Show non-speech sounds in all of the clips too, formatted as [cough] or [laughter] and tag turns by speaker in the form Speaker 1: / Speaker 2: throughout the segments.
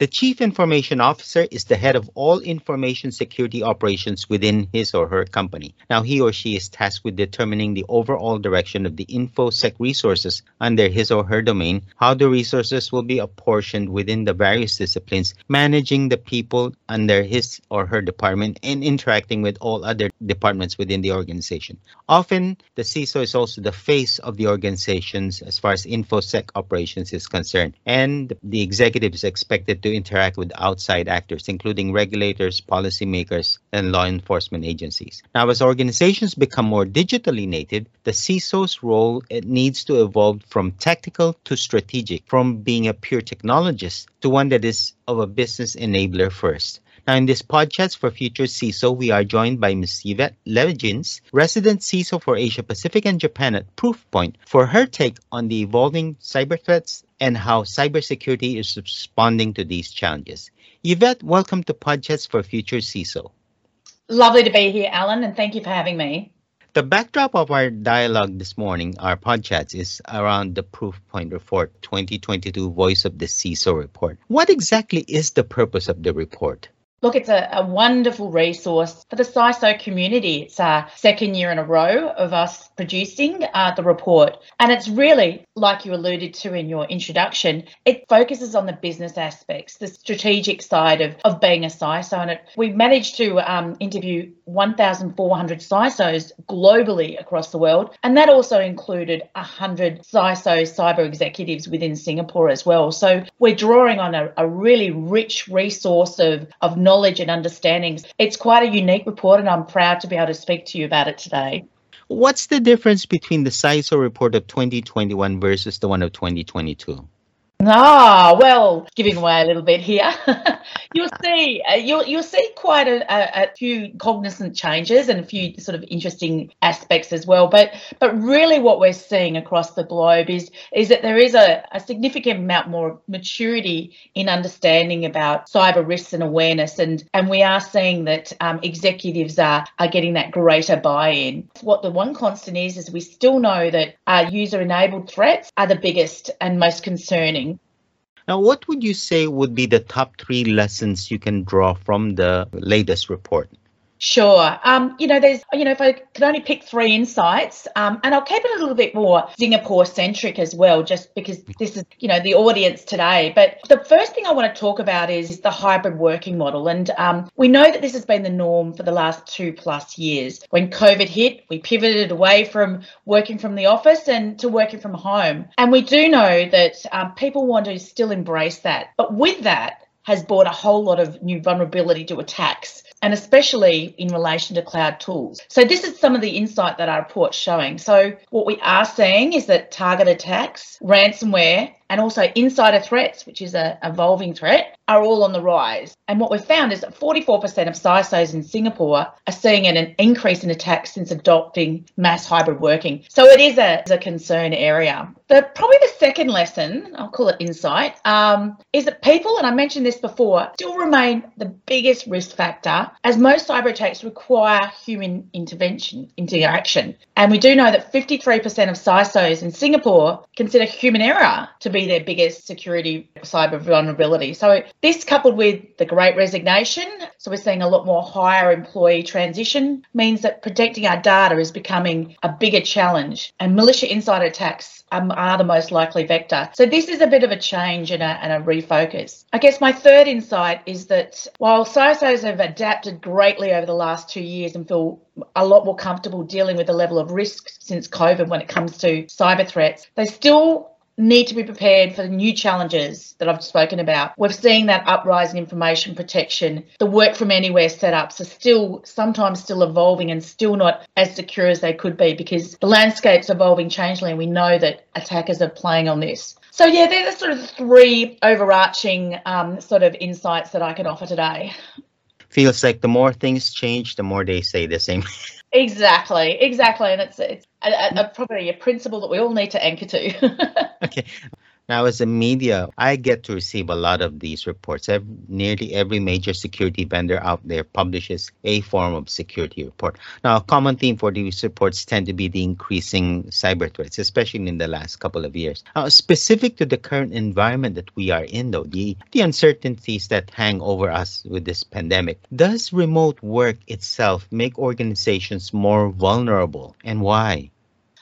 Speaker 1: The Chief Information Officer is the head of all information security operations within his or her company. Now, he or she is tasked with determining the overall direction of the InfoSec resources under his or her domain, how the resources will be apportioned within the various disciplines, managing the people under his or her department, and interacting with all other departments within the organization. Often, the CISO is also the face of the organizations as far as InfoSec operations is concerned, and the executive is expected to interact with outside actors, including regulators, policymakers, and law enforcement agencies. Now, as organizations become more digitally native, the CISO's role needs to evolve from tactical to strategic, from being a pure technologist to one that is of a business enabler first. Now, in this podcast for Future CISO, we are joined by Ms. Yvette Lejins, resident CISO for Asia Pacific and Japan at Proofpoint, for her take on the evolving cyber threats and how cybersecurity is responding to these challenges. Yvette, welcome to Podchats for Future CISO.
Speaker 2: Lovely to be here, Alan, and thank you for having me.
Speaker 1: The backdrop of our dialogue this morning, our podcast, is around the Proofpoint Report 2022 Voice of the CISO report. What exactly is the purpose of the report?
Speaker 2: Look, it's a, a, wonderful resource for the CISO community. It's our second year in a row of us producing uh, the report. And it's really, like you alluded to in your introduction, it focuses on the business aspects, the strategic side of, of being a CISO. And it, we managed to um, interview 1,400 CISOs globally across the world. And that also included 100 CISO cyber executives within Singapore as well. So we're drawing on a, a really rich resource of, of knowledge and understandings. It's quite a unique report, and I'm proud to be able to speak to you about it today.
Speaker 1: What's the difference between the CISO report of 2021 versus the one of 2022?
Speaker 2: Ah, well, giving away a little bit here. [laughs] you'll see, uh, you'll you'll see quite a, a, a, few cognizant changes and a few sort of interesting aspects as well. But but really, what we're seeing across the globe is is that there is a, a significant amount more maturity in understanding about cyber risks and awareness, and and we are seeing that um, executives are are getting that greater buy-in. What the one constant is is we still know that uh, user-enabled threats are the biggest and most concerning
Speaker 1: now, what would you say would be the top three lessons you can draw from the latest report?
Speaker 2: Sure. Um, you know, there's, you know, if I could only pick three insights, um, and I'll keep it a little bit more Singapore centric as well, just because this is, you know, the audience today. But the first thing I want to talk about is the hybrid working model. And um, we know that this has been the norm for the last two plus years. When COVID hit, we pivoted away from working from the office and to working from home. And we do know that um, people want to still embrace that. But with that, has brought a whole lot of new vulnerability to attacks and especially in relation to cloud tools. So this is some of the insight that our report's showing. So what we are seeing is that target attacks, ransomware, and also insider threats, which is a evolving threat, are all on the rise. And what we've found is that 44% of CISOs in Singapore are seeing an increase in attacks since adopting mass hybrid working. So it is a, a concern area. The, probably the second lesson, I'll call it insight, um, is that people, and I mentioned this before, still remain the biggest risk factor as most cyber attacks require human intervention, interaction. And we do know that 53% of CISOs in Singapore consider human error to be their biggest security cyber vulnerability. So this coupled with the great resignation, so we're seeing a lot more higher employee transition, means that protecting our data is becoming a bigger challenge. And militia insider attacks um, are the most likely vector. So this is a bit of a change and a, and a refocus. I guess my third insight is that while CISOs have adapted greatly over the last two years and feel a lot more comfortable dealing with the level of risk since COVID when it comes to cyber threats, they still need to be prepared for the new challenges that I've spoken about. We're seeing that uprise in information protection. The work from anywhere setups are still sometimes still evolving and still not as secure as they could be because the landscape's evolving changely and we know that attackers are playing on this. So yeah, they're the sort of three overarching um, sort of insights that I can offer today.
Speaker 1: Feels like the more things change, the more they say the same.
Speaker 2: Exactly, exactly, and it's it's a, a, a, mm. probably a principle that we all need to anchor to. [laughs]
Speaker 1: okay, Now, as a media, I get to receive a lot of these reports. Every, nearly every major security vendor out there publishes a form of security report. Now, a common theme for these reports tend to be the increasing cyber threats, especially in the last couple of years. Now, specific to the current environment that we are in, though, the, the uncertainties that hang over us with this pandemic, does remote work itself make organizations more vulnerable, and why?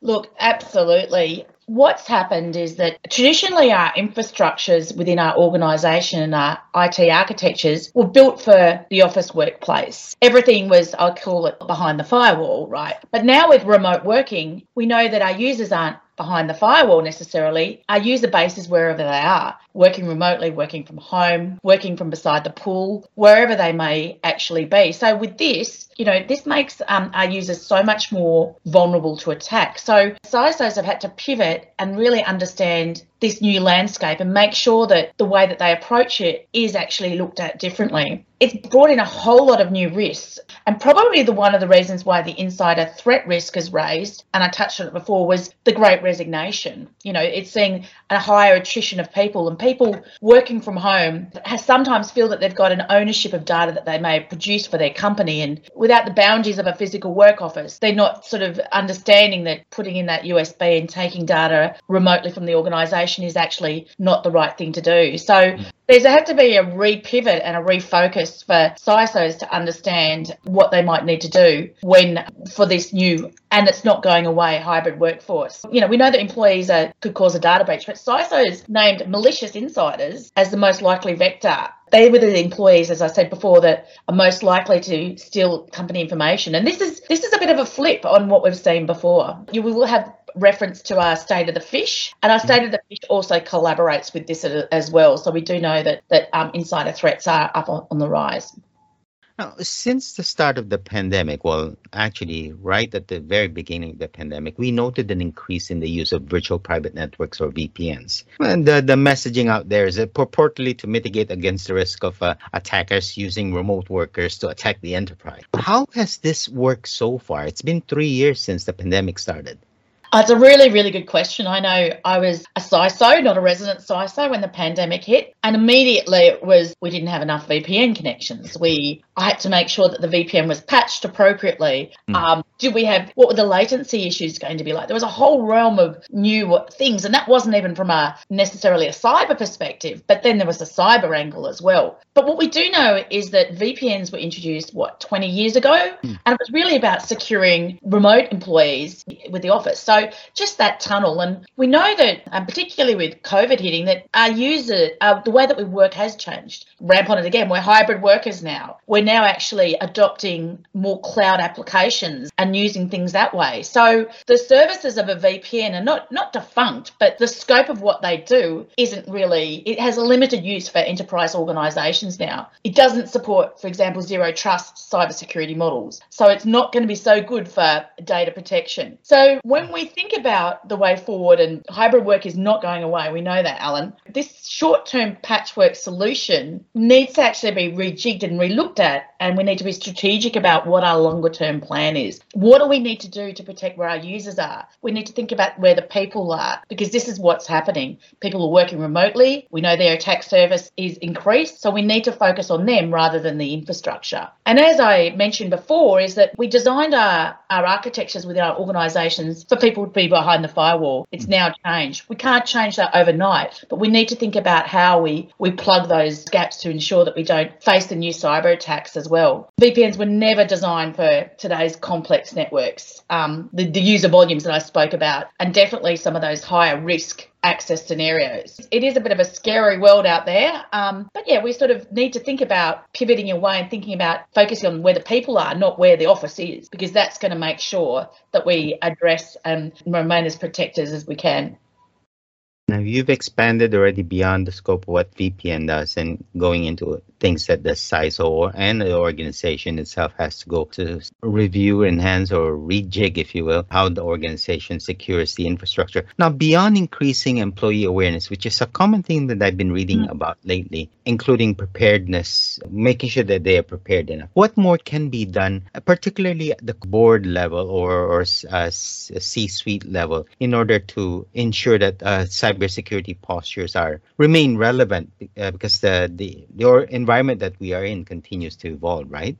Speaker 2: Look, absolutely what's happened is that traditionally our infrastructures within our organisation and our IT architectures were built for the office workplace. Everything was, I'll call it, behind the firewall, right? But now with remote working, we know that our users aren't behind the firewall necessarily. Our user base is wherever they are, working remotely, working from home, working from beside the pool, wherever they may actually be. So with this, you know, this makes um, our users so much more vulnerable to attack. So CISOs have had to pivot and really understand this new landscape and make sure that the way that they approach it is actually looked at differently. It's brought in a whole lot of new risks, and probably the one of the reasons why the insider threat risk is raised, and I touched on it before, was the great resignation. You know, it's seeing a higher attrition of people, and people working from home sometimes feel that they've got an ownership of data that they may have produced for their company, and without the boundaries of a physical work office, they're not sort of understanding that putting in that USB and taking data remotely from the organisation is actually not the right thing to do. So there's had to be a repivot and a refocus for CISOs to understand what they might need to do when for this new and it's not going away hybrid workforce. You know, we know that employees are, could cause a data breach, but CISOs named malicious insiders as the most likely vector they were the employees, as I said before, that are most likely to steal company information. And this is this is a bit of a flip on what we've seen before. You will have reference to our state of the Phish, and our mm. state of the Phish also collaborates with this as well. So we do know that that um, insider threats are up on, on the rise.
Speaker 1: Now, since the start of the pandemic, well, actually, right at the very beginning of the pandemic, we noted an increase in the use of virtual private networks or VPNs. And the, the messaging out there is that purportedly to mitigate against the risk of uh, attackers using remote workers to attack the enterprise. How has this worked so far? It's been three years since the pandemic started.
Speaker 2: Uh, it's a really, really good question. I know I was a CISO, not a resident CISO, when the pandemic hit, and immediately it was we didn't have enough VPN connections. We I had to make sure that the VPN was patched appropriately. Mm. Um, did we have what were the latency issues going to be like? There was a whole realm of new things, and that wasn't even from a necessarily a cyber perspective, but then there was a cyber angle as well. But what we do know is that VPNs were introduced what 20 years ago, mm. and it was really about securing remote employees with the office. So just that tunnel. And we know that, um, particularly with COVID hitting, that our user, uh, the way that we work has changed. Ramp on it again. We're hybrid workers now. We're now actually adopting more cloud applications and using things that way. So the services of a VPN are not not defunct, but the scope of what they do isn't really. It has a limited use for enterprise organisations now. It doesn't support, for example, zero trust cybersecurity models. So it's not going to be so good for data protection. So when we think about the way forward, and hybrid work is not going away, we know that, Alan, this short term patchwork solution needs to actually be rejigged and relooked at, and we need to be strategic about what our longer term plan is. What do we need to do to protect where our users are? We need to think about where the people are, because this is what's happening. People are working remotely, we know their attack surface is increased, so we need to focus on them rather than the infrastructure. And as I mentioned before, is that we designed our, our architectures within our organisations for people would be behind the firewall. It's now changed. We can't change that overnight, but we need to think about how we, we plug those gaps to ensure that we don't face the new cyber attacks as well. VPNs were never designed for today's complex networks, um, the, the user volumes that I spoke about, and definitely some of those higher risk access scenarios. It is a bit of a scary world out there. Um, but yeah, we sort of need to think about pivoting away and thinking about focusing on where the people are, not where the office is, because that's going to make sure that we address and remain as protectors as we can.
Speaker 1: Now you've expanded already beyond the scope of what VPN does and going into things that the CISO or and the organization itself has to go to review, enhance, or rejig, if you will, how the organization secures the infrastructure. Now, beyond increasing employee awareness, which is a common thing that I've been reading mm-hmm. about lately, including preparedness, making sure that they are prepared enough. What more can be done, particularly at the board level or, or uh, C-suite level, in order to ensure that uh, cyber cybersecurity postures are remain relevant uh, because the, the the environment that we are in continues to evolve, right?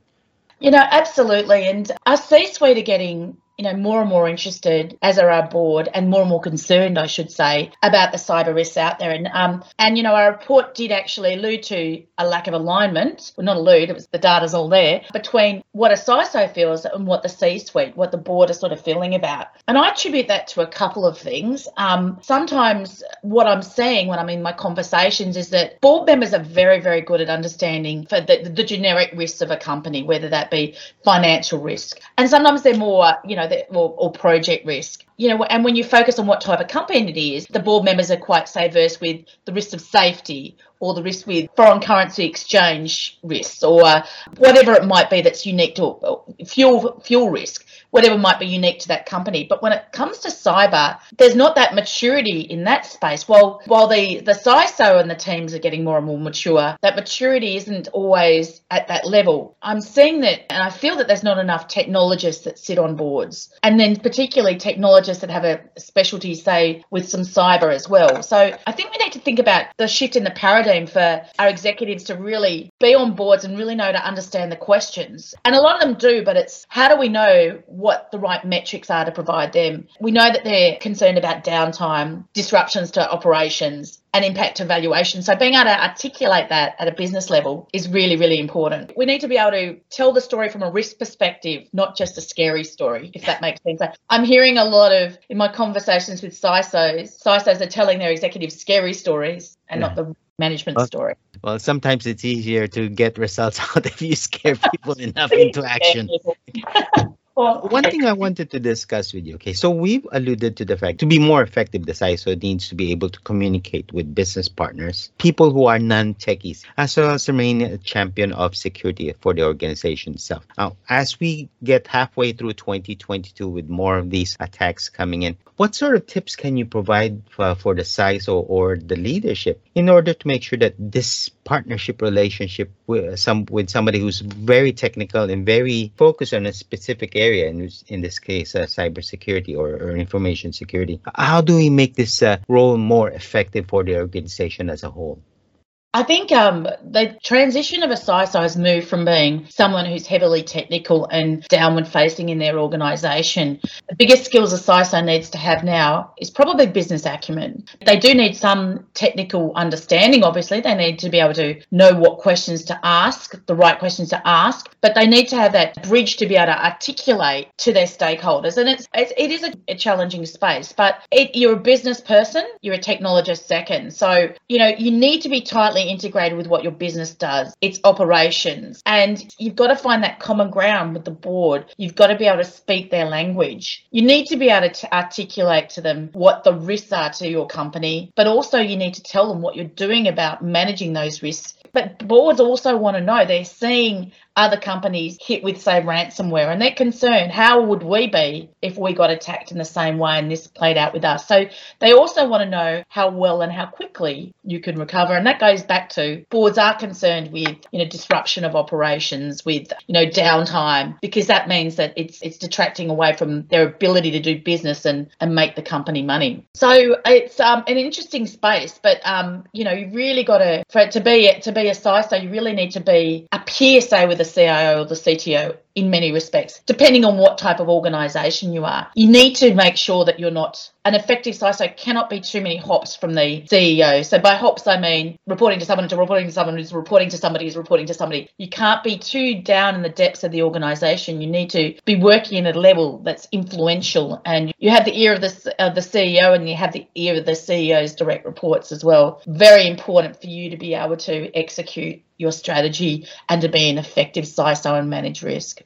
Speaker 2: You know, absolutely. And our C-suite are getting you know, more and more interested, as are our board, and more and more concerned, I should say, about the cyber risks out there. And um, and you know, our report did actually allude to a lack of alignment. Well, not allude; it was the data's all there between what a CISO feels and what the C-suite, what the board are sort of feeling about. And I attribute that to a couple of things. Um, sometimes what I'm seeing when I'm in my conversations is that board members are very, very good at understanding for the, the generic risks of a company, whether that be financial risk, and sometimes they're more, you know know, or, or project risk. You know, and when you focus on what type of company it is, the board members are quite say with the risk of safety or the risk with foreign currency exchange risks or uh, whatever it might be that's unique to uh, fuel fuel risk whatever might be unique to that company. But when it comes to cyber, there's not that maturity in that space. While while the the CISO and the teams are getting more and more mature, that maturity isn't always at that level. I'm seeing that, and I feel that there's not enough technologists that sit on boards, and then particularly technologists that have a specialty, say, with some cyber as well. So I think we need to think about the shift in the paradigm for our executives to really be on boards and really know to understand the questions. And a lot of them do, but it's how do we know what the right metrics are to provide them. We know that they're concerned about downtime, disruptions to operations, and impact to valuation. So being able to articulate that at a business level is really, really important. We need to be able to tell the story from a risk perspective, not just a scary story, if that makes sense. I'm hearing a lot of in my conversations with CISOs, CISOs are telling their executives scary stories and yeah. not the management
Speaker 1: well,
Speaker 2: story.
Speaker 1: Well, sometimes it's easier to get results [laughs] out if you scare people enough into [laughs] action. [laughs] Well, one thing I wanted to discuss with you. Okay, so we've alluded to the fact to be more effective, the CISO needs to be able to communicate with business partners, people who are non-techies, as well as remain a champion of security for the organization itself. Now, as we get halfway through 2022 with more of these attacks coming in, what sort of tips can you provide for, for the CISO or the leadership in order to make sure that this partnership relationship with some with somebody who's very technical and very focused on a specific area, in, in this case, uh, cybersecurity or, or information security, how do we make this uh, role more effective for the organization as a whole?
Speaker 2: I think um, the transition of a CISO has moved from being someone who's heavily technical and downward facing in their organisation. The biggest skills a CISO needs to have now is probably business acumen. They do need some technical understanding, obviously. They need to be able to know what questions to ask, the right questions to ask, but they need to have that bridge to be able to articulate to their stakeholders. And it's, it's it is a, a challenging space, but it, you're a business person, you're a technologist second. So, you know, you need to be tightly integrated with what your business does, its operations. And you've got to find that common ground with the board. You've got to be able to speak their language. You need to be able to articulate to them what the risks are to your company, but also you need to tell them what you're doing about managing those risks. But boards also want to know they're seeing other companies hit with, say, ransomware, and they're concerned how would we be if we got attacked in the same way and this played out with us? So they also want to know how well and how quickly you can recover. And that goes back to boards are concerned with, you know, disruption of operations, with, you know, downtime, because that means that it's it's detracting away from their ability to do business and, and make the company money. So it's um, an interesting space, but um, you know, you really got to for it to be to be a CISO, you really need to be a peer, say, with the CIO or the CTO in many respects, depending on what type of organization you are. You need to make sure that you're not an effective CISO cannot be too many hops from the CEO. So by hops, I mean reporting to someone to reporting to someone who's reporting to somebody who's reporting to somebody. You can't be too down in the depths of the organization. You need to be working at a level that's influential and you have the ear of the, of the CEO and you have the ear of the CEO's direct reports as well. Very important for you to be able to execute your strategy and to be an effective CISO and manage risk.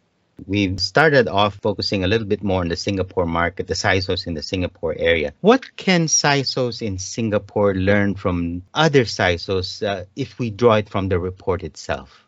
Speaker 1: We've started off focusing a little bit more on the Singapore market, the CISOs in the Singapore area. What can CISOs in Singapore learn from other CISOs uh, if we draw it from the report itself?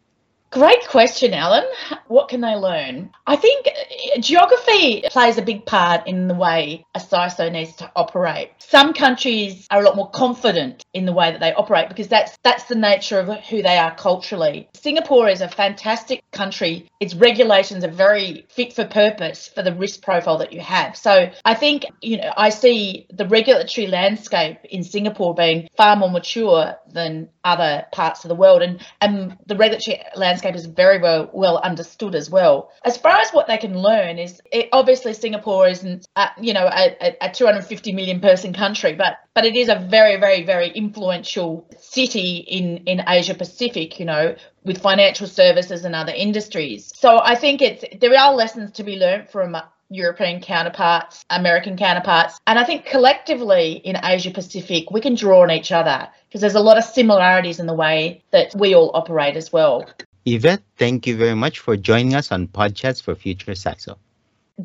Speaker 2: Great question, Alan. What can they learn? I think uh, geography plays a big part in the way a CISO needs to operate. Some countries are a lot more confident in the way that they operate because that's that's the nature of who they are culturally. Singapore is a fantastic country. Its regulations are very fit for purpose for the risk profile that you have. So I think you know I see the regulatory landscape in Singapore being far more mature than other parts of the world, and and the regulatory landscape is very well well understood as well. As far as what they can learn is, it, obviously Singapore isn't you know a, a 250 million person country, but but it is a very very very influential city in in Asia Pacific. You know with financial services and other industries. So I think it's there are lessons to be learned from European counterparts, American counterparts. And I think collectively in Asia Pacific, we can draw on each other because there's a lot of similarities in the way that we all operate as well.
Speaker 1: Yvette, thank you very much for joining us on Podchats for Future CISO.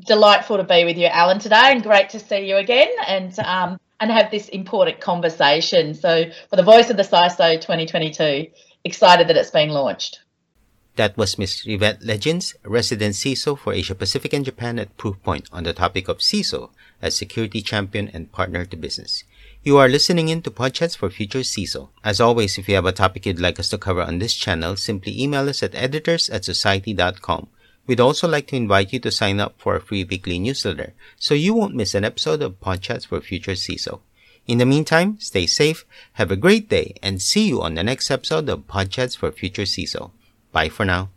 Speaker 2: Delightful to be with you, Alan, today, and great to see you again and um, and have this important conversation. So, for the Voice of the CISO 2022, excited that it's been launched.
Speaker 1: That was Ms. Yvette Lejins, resident CISO for Asia Pacific and Japan at Proofpoint on the topic of CISO as security champion and partner to business. You are listening in to Podchats for Future CISO. As always, if you have a topic you'd like us to cover on this channel, simply email us at editors at society.com. We'd also like to invite you to sign up for our free weekly newsletter so you won't miss an episode of Podchats for Future CISO. In the meantime, stay safe, have a great day, and see you on the next episode of Podchats for Future CISO. Bye for now.